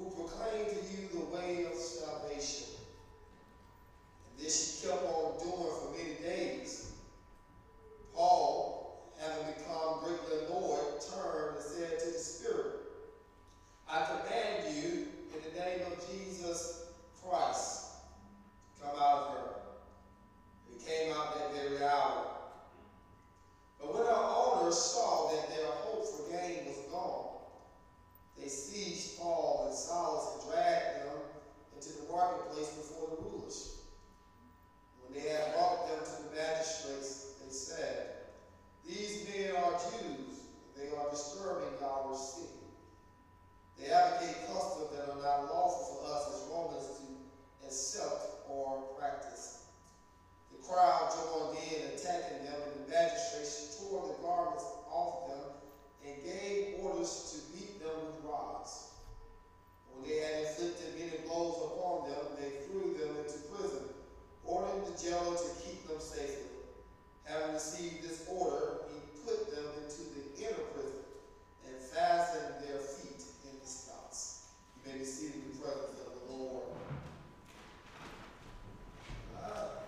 who proclaimed to you the way of salvation. And this she kept on doing for many days. Paul, having become greatly annoyed, turned and said to the Spirit, I command you in the name of Jesus Christ, come out of her. It came out that very hour. But when her owners saw that marketplace before the rulers. When they had brought them to the magistrates, they said, These men are Jews, and they are disturbing our city. They advocate customs that are not lawful for us as Romans to accept or practice. The crowd joined in, attacking them, and the magistrates tore the garments off them and gave orders to beat them with rods. When they had inflicted many blows upon them, they threw them into prison, ordering the jailer to keep them safely. Having received this order, he put them into the inner prison and fastened their feet in the stocks. You may be seated in the presence of the Lord. Uh,